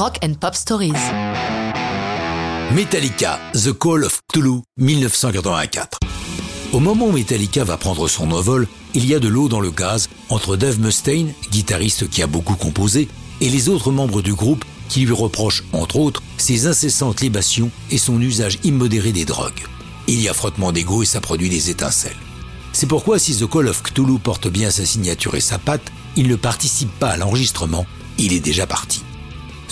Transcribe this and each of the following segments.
Rock and Pop Stories. Metallica, The Call of Cthulhu, 1984. Au moment où Metallica va prendre son envol, il y a de l'eau dans le gaz entre Dave Mustaine, guitariste qui a beaucoup composé, et les autres membres du groupe qui lui reprochent, entre autres, ses incessantes libations et son usage immodéré des drogues. Il y a frottement d'ego et ça produit des étincelles. C'est pourquoi si The Call of Cthulhu porte bien sa signature et sa patte, il ne participe pas à l'enregistrement, il est déjà parti.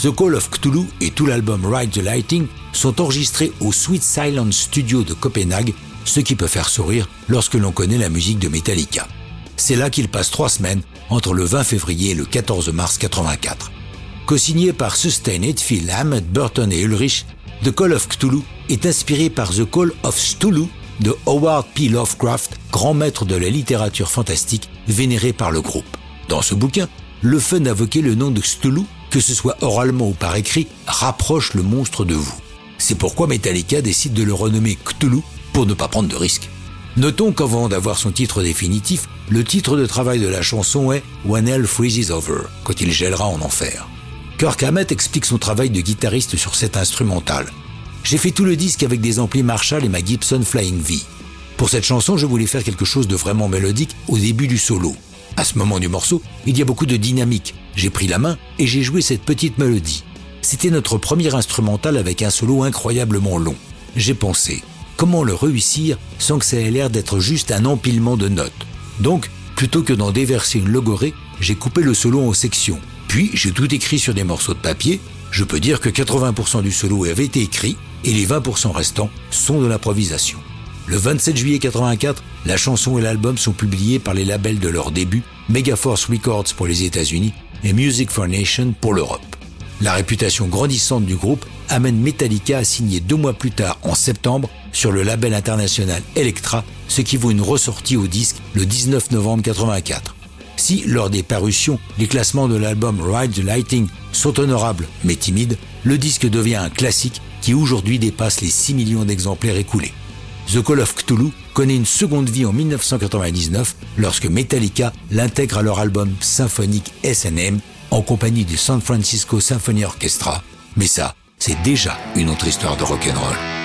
The Call of Cthulhu et tout l'album Ride the Lighting sont enregistrés au Sweet Silence Studio de Copenhague, ce qui peut faire sourire lorsque l'on connaît la musique de Metallica. C'est là qu'il passe trois semaines entre le 20 février et le 14 mars 84. Co-signé par Sustain Hetfield, Ahmed Burton et Ulrich, The Call of Cthulhu est inspiré par The Call of Cthulhu de Howard P. Lovecraft, grand maître de la littérature fantastique vénéré par le groupe. Dans ce bouquin, le fun d'invoquer le nom de Cthulhu, que ce soit oralement ou par écrit, rapproche le monstre de vous. C'est pourquoi Metallica décide de le renommer Cthulhu pour ne pas prendre de risques. Notons qu'avant d'avoir son titre définitif, le titre de travail de la chanson est When Hell Freezes Over, quand il gèlera en enfer. Kirk Hammett explique son travail de guitariste sur cet instrumental. J'ai fait tout le disque avec des amplis Marshall et ma Gibson Flying V. Pour cette chanson, je voulais faire quelque chose de vraiment mélodique au début du solo. À ce moment du morceau, il y a beaucoup de dynamique. J'ai pris la main et j'ai joué cette petite mélodie. C'était notre premier instrumental avec un solo incroyablement long. J'ai pensé, comment le réussir sans que ça ait l'air d'être juste un empilement de notes Donc, plutôt que d'en déverser une logorée, j'ai coupé le solo en sections. Puis, j'ai tout écrit sur des morceaux de papier. Je peux dire que 80% du solo avait été écrit et les 20% restants sont de l'improvisation. Le 27 juillet 84, la chanson et l'album sont publiés par les labels de leur début, Megaforce Records pour les États-Unis et Music for Nation pour l'Europe. La réputation grandissante du groupe amène Metallica à signer deux mois plus tard, en septembre, sur le label international Elektra, ce qui vaut une ressortie au disque le 19 novembre 84. Si, lors des parutions, les classements de l'album Ride the Lighting sont honorables mais timides, le disque devient un classique qui aujourd'hui dépasse les 6 millions d'exemplaires écoulés. The Call of Cthulhu connaît une seconde vie en 1999 lorsque Metallica l'intègre à leur album symphonique SNM en compagnie du San Francisco Symphony Orchestra. Mais ça, c'est déjà une autre histoire de rock'n'roll.